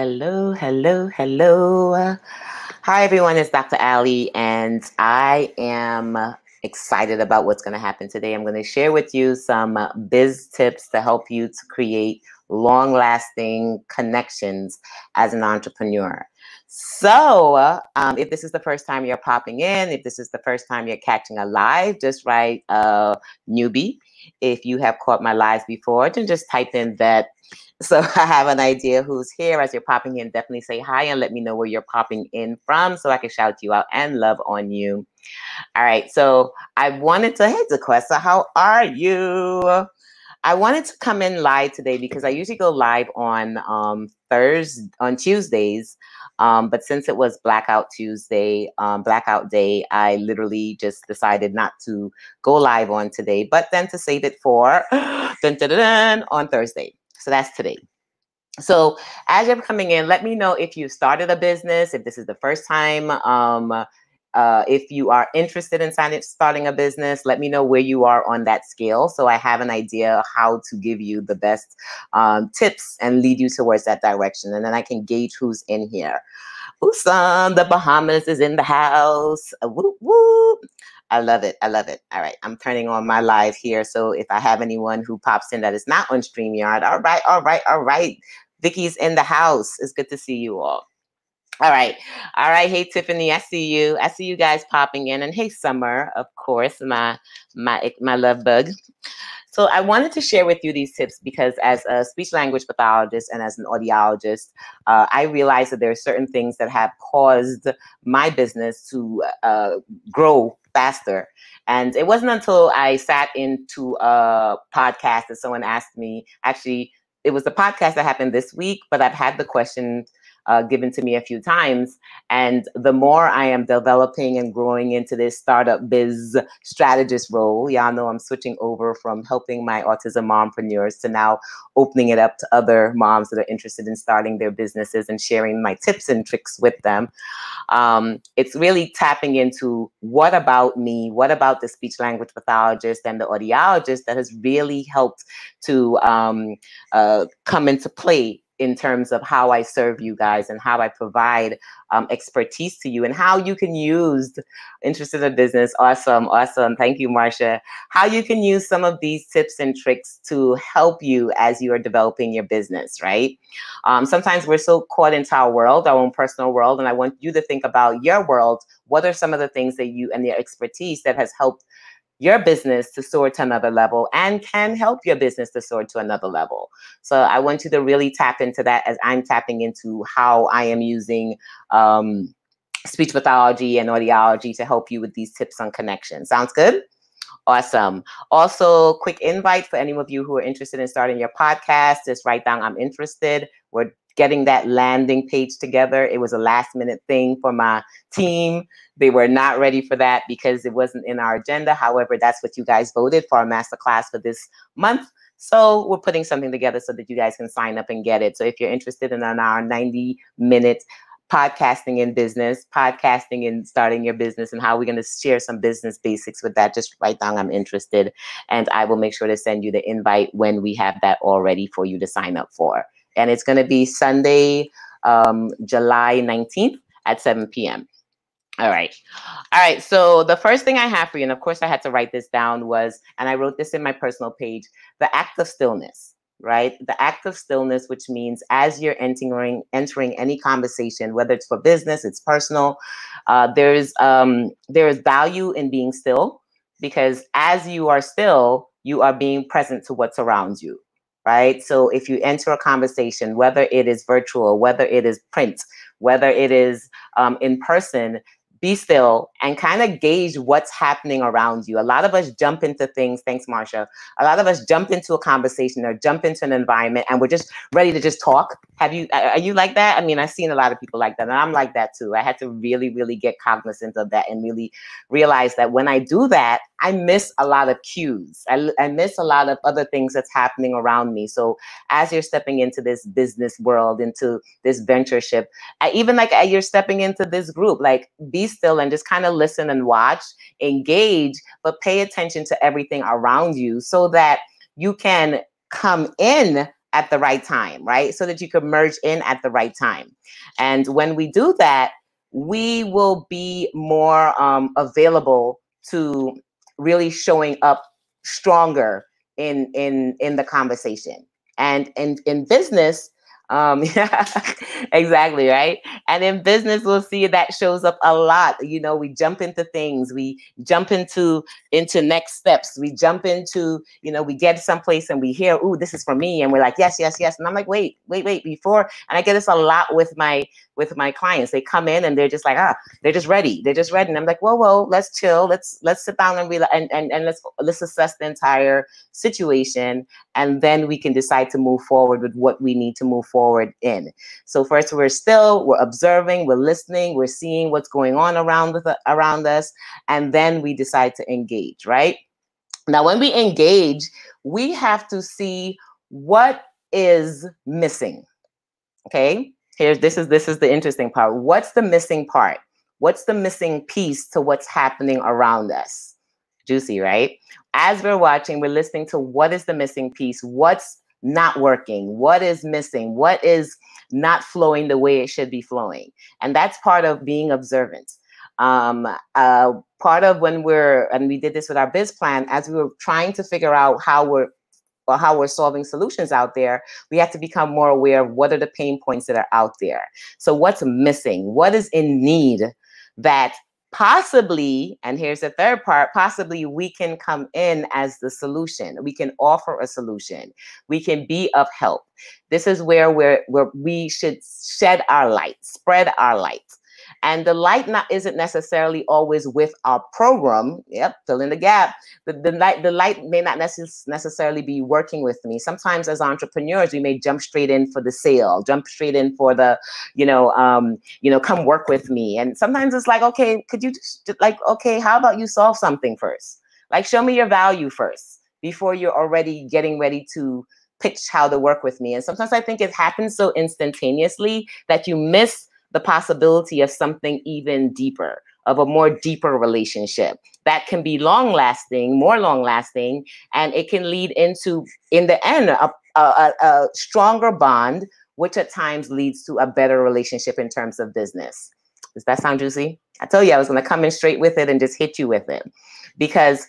Hello, hello, hello. Hi, everyone. It's Dr. Ali, and I am excited about what's going to happen today. I'm going to share with you some biz tips to help you to create long lasting connections as an entrepreneur. So, um, if this is the first time you're popping in, if this is the first time you're catching a live, just write uh, newbie. If you have caught my lives before, then just type in that so I have an idea who's here. As you're popping in, definitely say hi and let me know where you're popping in from so I can shout you out and love on you. All right. So I wanted to, hey, DeQuesta, how are you? I wanted to come in live today because I usually go live on um, Thursday, on Tuesdays. Um, but since it was Blackout Tuesday, um, Blackout Day, I literally just decided not to go live on today, but then to save it for dun, dun, dun, on Thursday. So that's today. So as you're coming in, let me know if you started a business, if this is the first time, um, uh, if you are interested in signing, starting a business, let me know where you are on that scale so I have an idea how to give you the best um, tips and lead you towards that direction. And then I can gauge who's in here. Usan, the Bahamas is in the house. Whoop, whoop. I love it. I love it. All right. I'm turning on my live here. So if I have anyone who pops in that is not on StreamYard, all right, all right, all right. Vicky's in the house. It's good to see you all. All right. All right. Hey Tiffany, I see you. I see you guys popping in. And hey Summer, of course, my my my love bug. So I wanted to share with you these tips because as a speech language pathologist and as an audiologist, uh, I realized that there are certain things that have caused my business to uh, grow faster. And it wasn't until I sat into a podcast that someone asked me, actually, it was the podcast that happened this week, but I've had the question uh, given to me a few times. And the more I am developing and growing into this startup biz strategist role, y'all know I'm switching over from helping my autism mompreneurs to now opening it up to other moms that are interested in starting their businesses and sharing my tips and tricks with them. Um, it's really tapping into what about me, what about the speech language pathologist and the audiologist that has really helped to um, uh, come into play in terms of how I serve you guys and how I provide um, expertise to you and how you can use interested in business. Awesome, awesome. Thank you, Marcia. How you can use some of these tips and tricks to help you as you are developing your business, right? Um, sometimes we're so caught into our world, our own personal world, and I want you to think about your world. What are some of the things that you and your expertise that has helped your business to soar to another level and can help your business to soar to another level. So I want you to really tap into that as I'm tapping into how I am using um, speech pathology and audiology to help you with these tips on connection. Sounds good? Awesome. Also, quick invite for any of you who are interested in starting your podcast. Just write down I'm interested. We're getting that landing page together. It was a last minute thing for my team. They were not ready for that because it wasn't in our agenda. However, that's what you guys voted for our masterclass for this month. So we're putting something together so that you guys can sign up and get it. So if you're interested in our 90 minute podcasting in business, podcasting in starting your business, and how we're going to share some business basics with that. Just write down I'm interested, and I will make sure to send you the invite when we have that all ready for you to sign up for and it's going to be Sunday, um, July 19th at 7 p.m. All right. All right. So the first thing I have for you, and of course I had to write this down, was, and I wrote this in my personal page, the act of stillness, right? The act of stillness, which means as you're entering entering any conversation, whether it's for business, it's personal, uh, there's um, there is value in being still because as you are still, you are being present to what surrounds you right? So if you enter a conversation, whether it is virtual, whether it is print, whether it is um, in person, be still and kind of gauge what's happening around you. A lot of us jump into things, thanks, Marsha. A lot of us jump into a conversation or jump into an environment and we're just ready to just talk. Have you, are you like that? I mean, I've seen a lot of people like that and I'm like that too. I had to really, really get cognizant of that and really realize that when I do that, I miss a lot of cues. I, I miss a lot of other things that's happening around me. So as you're stepping into this business world, into this ventureship, I, even like uh, you're stepping into this group, like be still and just kind of listen and watch, engage, but pay attention to everything around you so that you can come in at the right time, right? So that you can merge in at the right time. And when we do that, we will be more um, available to really showing up stronger in in in the conversation. And in in business, um, yeah, exactly, right? And in business, we'll see that shows up a lot. You know, we jump into things, we jump into into next steps, we jump into, you know, we get someplace and we hear, "Ooh, this is for me," and we're like, "Yes, yes, yes." And I'm like, "Wait, wait, wait!" Before, and I get this a lot with my with my clients. They come in and they're just like, ah, they're just ready. They're just ready. And I'm like, whoa, whoa, let's chill. Let's let's sit down and real and, and, and let's let's assess the entire situation. And then we can decide to move forward with what we need to move forward in. So first we're still, we're observing, we're listening, we're seeing what's going on around with around us, and then we decide to engage, right? Now, when we engage, we have to see what is missing. Okay here's this is this is the interesting part what's the missing part what's the missing piece to what's happening around us juicy right as we're watching we're listening to what is the missing piece what's not working what is missing what is not flowing the way it should be flowing and that's part of being observant um, uh, part of when we're and we did this with our biz plan as we were trying to figure out how we're or how we're solving solutions out there, we have to become more aware of what are the pain points that are out there. So what's missing? What is in need that possibly, and here's the third part, possibly we can come in as the solution. We can offer a solution. We can be of help. This is where we're, where we should shed our light, spread our light. And the light not isn't necessarily always with our program. Yep, fill in the gap. The, the light the light may not necess- necessarily be working with me. Sometimes as entrepreneurs, we may jump straight in for the sale, jump straight in for the, you know, um, you know, come work with me. And sometimes it's like, okay, could you just like, okay, how about you solve something first? Like show me your value first before you're already getting ready to pitch how to work with me. And sometimes I think it happens so instantaneously that you miss the possibility of something even deeper, of a more deeper relationship that can be long lasting, more long lasting, and it can lead into, in the end, a, a, a stronger bond, which at times leads to a better relationship in terms of business. Does that sound juicy? I told you I was going to come in straight with it and just hit you with it. Because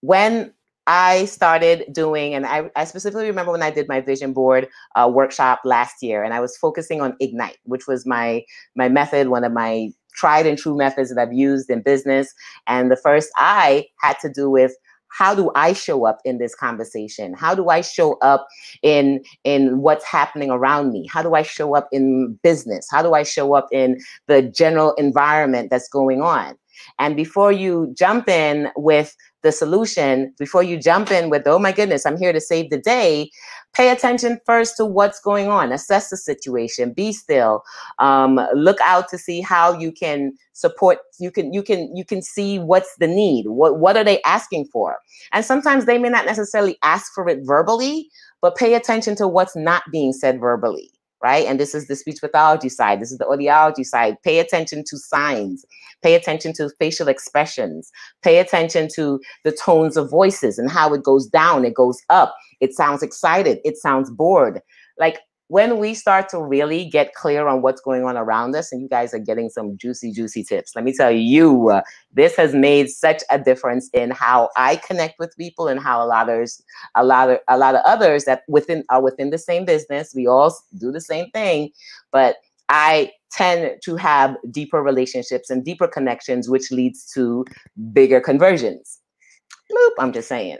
when I started doing, and I, I, specifically remember when I did my vision board uh, workshop last year, and I was focusing on Ignite, which was my my method, one of my tried and true methods that I've used in business. And the first I had to do with how do I show up in this conversation? How do I show up in in what's happening around me? How do I show up in business? How do I show up in the general environment that's going on? And before you jump in with the solution before you jump in with, oh my goodness, I'm here to save the day. Pay attention first to what's going on. Assess the situation. Be still. Um, look out to see how you can support. You can you can you can see what's the need. What what are they asking for? And sometimes they may not necessarily ask for it verbally, but pay attention to what's not being said verbally right? And this is the speech pathology side. This is the audiology side. Pay attention to signs. Pay attention to facial expressions. Pay attention to the tones of voices and how it goes down, it goes up. It sounds excited. It sounds bored. Like when we start to really get clear on what's going on around us, and you guys are getting some juicy, juicy tips, let me tell you, uh, this has made such a difference in how I connect with people and how a lot of a lot of a lot of others that within are within the same business. We all do the same thing, but I tend to have deeper relationships and deeper connections, which leads to bigger conversions. Bloop, I'm just saying.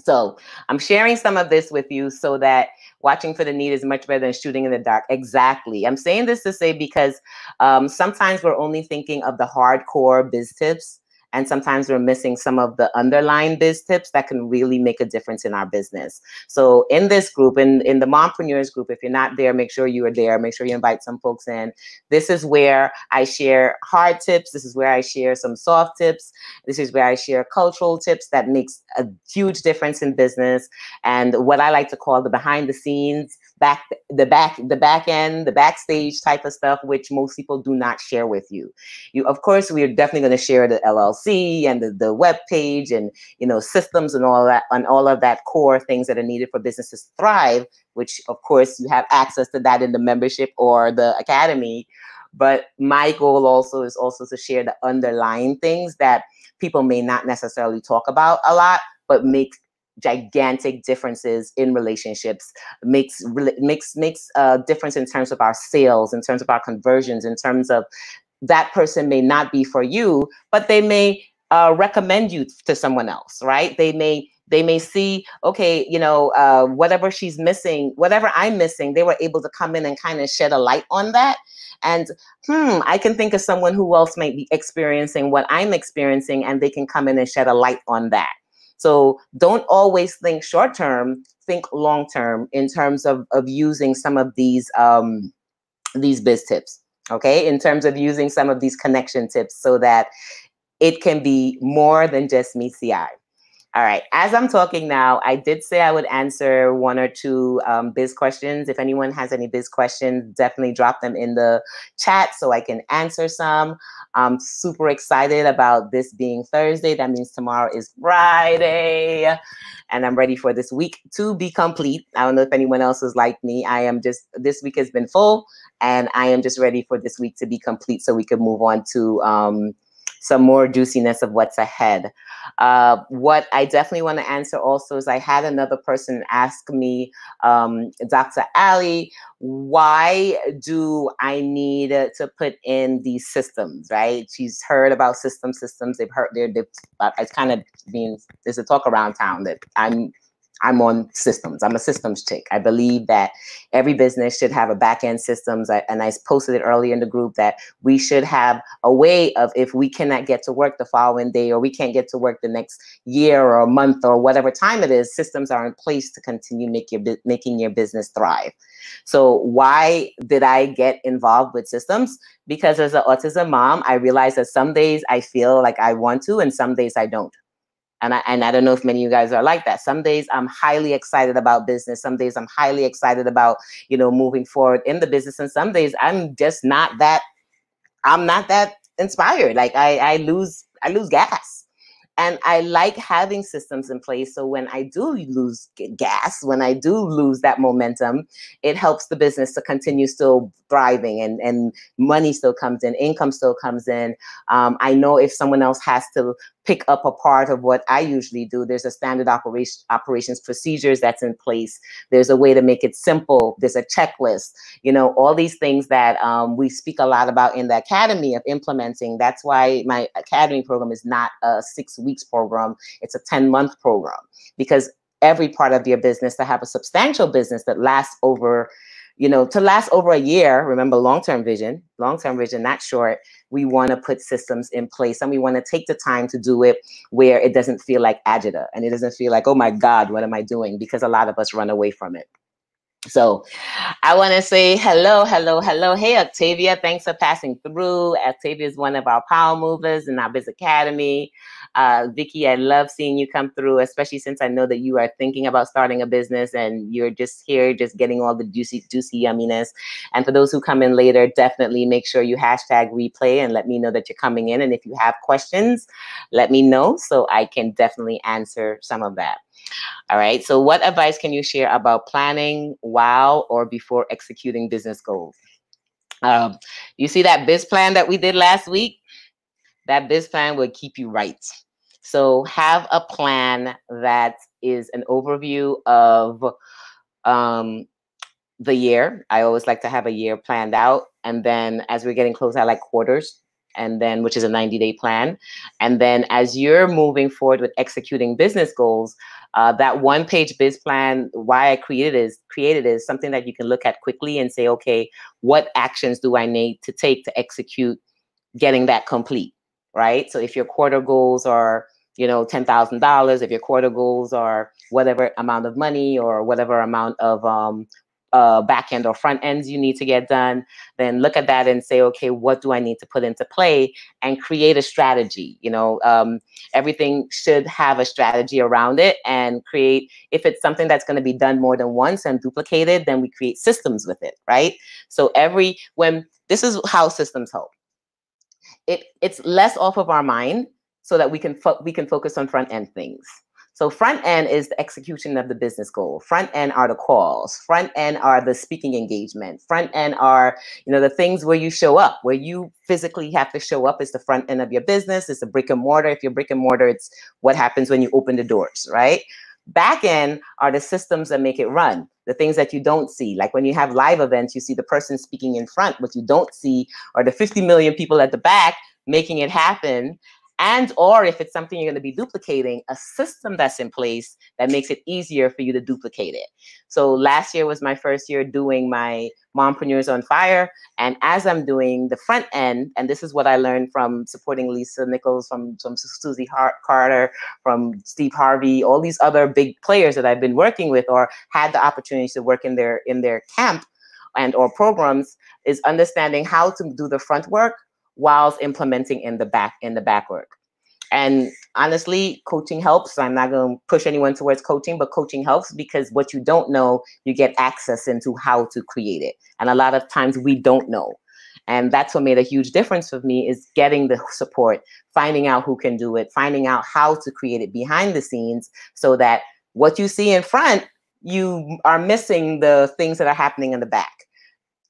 So I'm sharing some of this with you so that watching for the need is much better than shooting in the dark. Exactly. I'm saying this to say because um, sometimes we're only thinking of the hardcore biz tips and sometimes we're missing some of the underlying biz tips that can really make a difference in our business. So in this group, in, in the mompreneurs group, if you're not there, make sure you are there. Make sure you invite some folks in. This is where I share hard tips. This is where I share some soft tips. This is where I share cultural tips that makes a huge difference in business and what I like to call the behind the scenes back the back the back end the backstage type of stuff which most people do not share with you you of course we're definitely going to share the llc and the, the web page and you know systems and all that and all of that core things that are needed for businesses to thrive which of course you have access to that in the membership or the academy. But my goal also is also to share the underlying things that people may not necessarily talk about a lot but make gigantic differences in relationships makes makes makes a difference in terms of our sales in terms of our conversions in terms of that person may not be for you but they may uh, recommend you to someone else right? They may they may see okay you know uh, whatever she's missing whatever i'm missing they were able to come in and kind of shed a light on that. And hmm i can think of someone who else might be experiencing what i'm experiencing and they can come in and shed a light on that. So don't always think short term, think long term in terms of, of using some of these um, these biz tips. Okay, in terms of using some of these connection tips so that it can be more than just me eye. All right. As I'm talking now, I did say I would answer one or two um, biz questions. If anyone has any biz questions, definitely drop them in the chat so I can answer some. I'm super excited about this being Thursday. That means tomorrow is Friday. And I'm ready for this week to be complete. I don't know if anyone else is like me. I am just, this week has been full and I am just ready for this week to be complete so we can move on to um, some more juiciness of what's ahead. Uh, what I definitely want to answer also is I had another person ask me, um, Dr. Ali, why do I need to put in these systems, right? She's heard about system systems. They've heard, they're, they've, uh, it's kind of means there's a talk around town that I'm I'm on systems. I'm a systems chick. I believe that every business should have a back end systems. I, and I posted it earlier in the group that we should have a way of if we cannot get to work the following day or we can't get to work the next year or month or whatever time it is, systems are in place to continue make your, making your business thrive. So why did I get involved with systems? Because as an autism mom, I realized that some days I feel like I want to and some days I don't. And I, and I don't know if many of you guys are like that. Some days I'm highly excited about business. Some days I'm highly excited about, you know, moving forward in the business. And some days I'm just not that, I'm not that inspired. Like I, I lose, I lose gas. And I like having systems in place. So when I do lose gas, when I do lose that momentum, it helps the business to continue still thriving and, and money still comes in, income still comes in. Um, I know if someone else has to pick up a part of what I usually do. There's a standard operation operations procedures that's in place. There's a way to make it simple. There's a checklist. You know, all these things that um, we speak a lot about in the academy of implementing. That's why my academy program is not a six weeks program. It's a 10 month program because every part of your business to have a substantial business that lasts over you know, to last over a year, remember long-term vision, long-term vision, not short, we want to put systems in place and we want to take the time to do it where it doesn't feel like agita and it doesn't feel like, oh my God, what am I doing? Because a lot of us run away from it. So I want to say hello, hello, hello. Hey, Octavia, thanks for passing through. Octavia is one of our power movers in our Biz Academy. Uh, Vicky, I love seeing you come through, especially since I know that you are thinking about starting a business and you're just here, just getting all the juicy, juicy yumminess. And for those who come in later, definitely make sure you hashtag replay and let me know that you're coming in. And if you have questions, let me know so I can definitely answer some of that. All right. So, what advice can you share about planning while or before executing business goals? Um, you see that biz plan that we did last week? That biz plan will keep you right. So, have a plan that is an overview of um, the year. I always like to have a year planned out. And then as we're getting close, I like quarters and then which is a 90 day plan and then as you're moving forward with executing business goals uh, that one page biz plan, why I created is created is something that you can look at quickly and say, okay, what actions do I need to take to execute getting that complete, right? So if your quarter goals are, you know, ten thousand dollars, if your quarter goals are whatever amount of money or whatever amount of um, uh, back end or front ends you need to get done, then look at that and say, okay, what do I need to put into play and create a strategy? You know, um, everything should have a strategy around it and create, if it's something that's going to be done more than once and duplicated, then we create systems with it, right? So every, when this is how systems help. It, it's less off of our mind so that we can fo- we can focus on front end things so front end is the execution of the business goal. Front end are the calls. Front end are the speaking engagement. Front end are, you know, the things where you show up, where you physically have to show up is the front end of your business. It's the brick and mortar. If you're brick and mortar, it's what happens when you open the doors, right? Back end are the systems that make it run, the things that you don't see. Like when you have live events, you see the person speaking in front. What you don't see are the 50 million people at the back making it happen and or if it's something you're going to be duplicating a system that's in place that makes it easier for you to duplicate it. So last year was my first year doing my mompreneurs on fire and as i'm doing the front end and this is what i learned from supporting lisa nichols from, from susie Hart- Carder from steve harvey all these other big players that i've been working with or had the opportunity to work in their in their camp and or programs is understanding how to do the front work whilst implementing in the back in the back work. And honestly, coaching helps. I'm not going to push anyone towards coaching, but coaching helps because what you don't know, you get access into how to create it. And a lot of times we don't know. And that's what made a huge difference for me is getting the support, finding out who can do it, finding out how to create it behind the scenes so that what you see in front, you are missing the things that are happening in the back.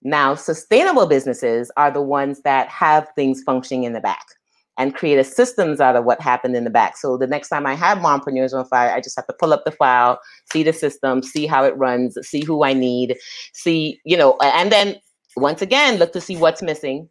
Now, sustainable businesses are the ones that have things functioning in the back and create a systems out of what happened in the back. So the next time I have mompreneurs on fire, I just have to pull up the file, see the system, see how it runs, see who I need, see, you know, and then once again, look to see what's missing,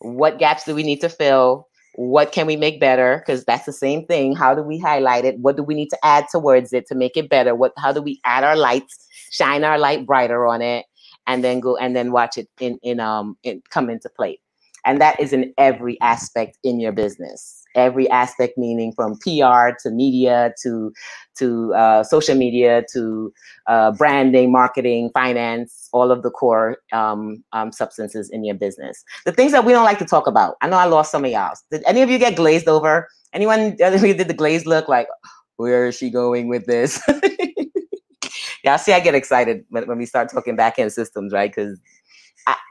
what gaps do we need to fill, what can we make better? Because that's the same thing. How do we highlight it? What do we need to add towards it to make it better? What how do we add our lights shine our light brighter on it and then go and then watch it in in um in, come into play. And that is in every aspect in your business. Every aspect meaning from pr to media to to uh, social media to uh, branding marketing finance all of the core um, um, substances in your business. The things that we don't like to talk about. I know i lost some of y'all did any of you get glazed over? Anyone did the glazed look like where is she going with this yeah, see, I get excited when, when we start talking back end systems, right? Because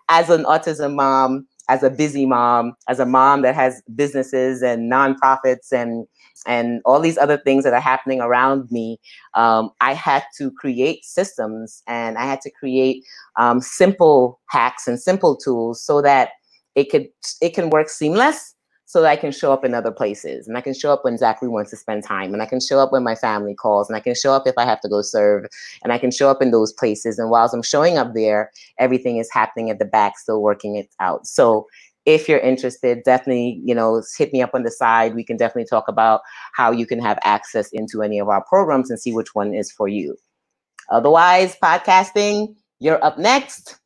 as an autism mom, as a busy mom, as a mom that has businesses and nonprofits and and all these other things that are happening around me, um, I had to create systems and I had to create um, simple hacks and simple tools so that it could it can work seamless so that I can show up in other places and I can show up when Zachary wants to spend time and I can show up when my family calls and I can show up if I have to go serve and I can show up in those places. And whilst I'm showing up there, everything is happening at the back, still working it out. So if you're interested, definitely, you know, hit me up on the side. We can definitely talk about how you can have access into any of our programs and see which one is for you. Otherwise, podcasting, you're up next.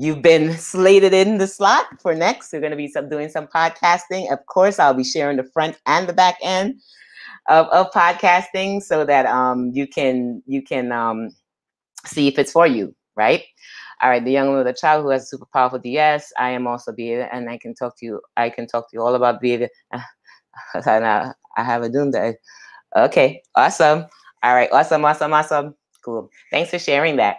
You've been slated in the slot for next. We're going to be some, doing some podcasting. Of course, I'll be sharing the front and the back end of, of podcasting so that um, you can you can um, see if it's for you, right? All right, the young woman with a child who has a super powerful DS. I am also behavior, and I can talk to you. I can talk to you all about behavior. I have a doom day. Okay, awesome. All right, awesome, awesome, awesome. Cool. Thanks for sharing that.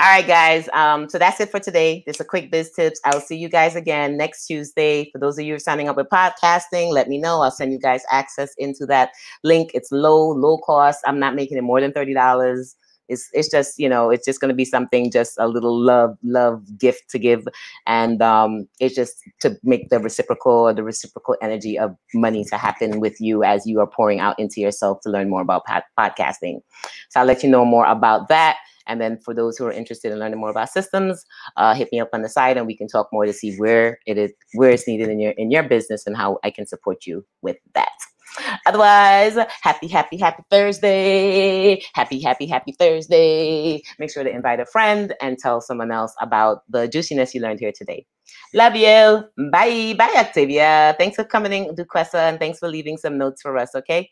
All right, guys. Um, so that's it for today. Just a quick biz tips. I'll see you guys again next Tuesday. For those of you signing up with podcasting, let me know. I'll send you guys access into that link. It's low, low cost. I'm not making it more than thirty dollars. It's it's just you know it's just going to be something just a little love love gift to give, and um, it's just to make the reciprocal or the reciprocal energy of money to happen with you as you are pouring out into yourself to learn more about pod- podcasting. So I'll let you know more about that. And then for those who are interested in learning more about systems, uh, hit me up on the side and we can talk more to see where it is where it's needed in your in your business and how I can support you with that. Otherwise, happy, happy, happy Thursday. Happy, happy, happy Thursday. Make sure to invite a friend and tell someone else about the juiciness you learned here today. Love you. Bye. Bye, Octavia. Thanks for coming in, Duquesa, and thanks for leaving some notes for us, okay?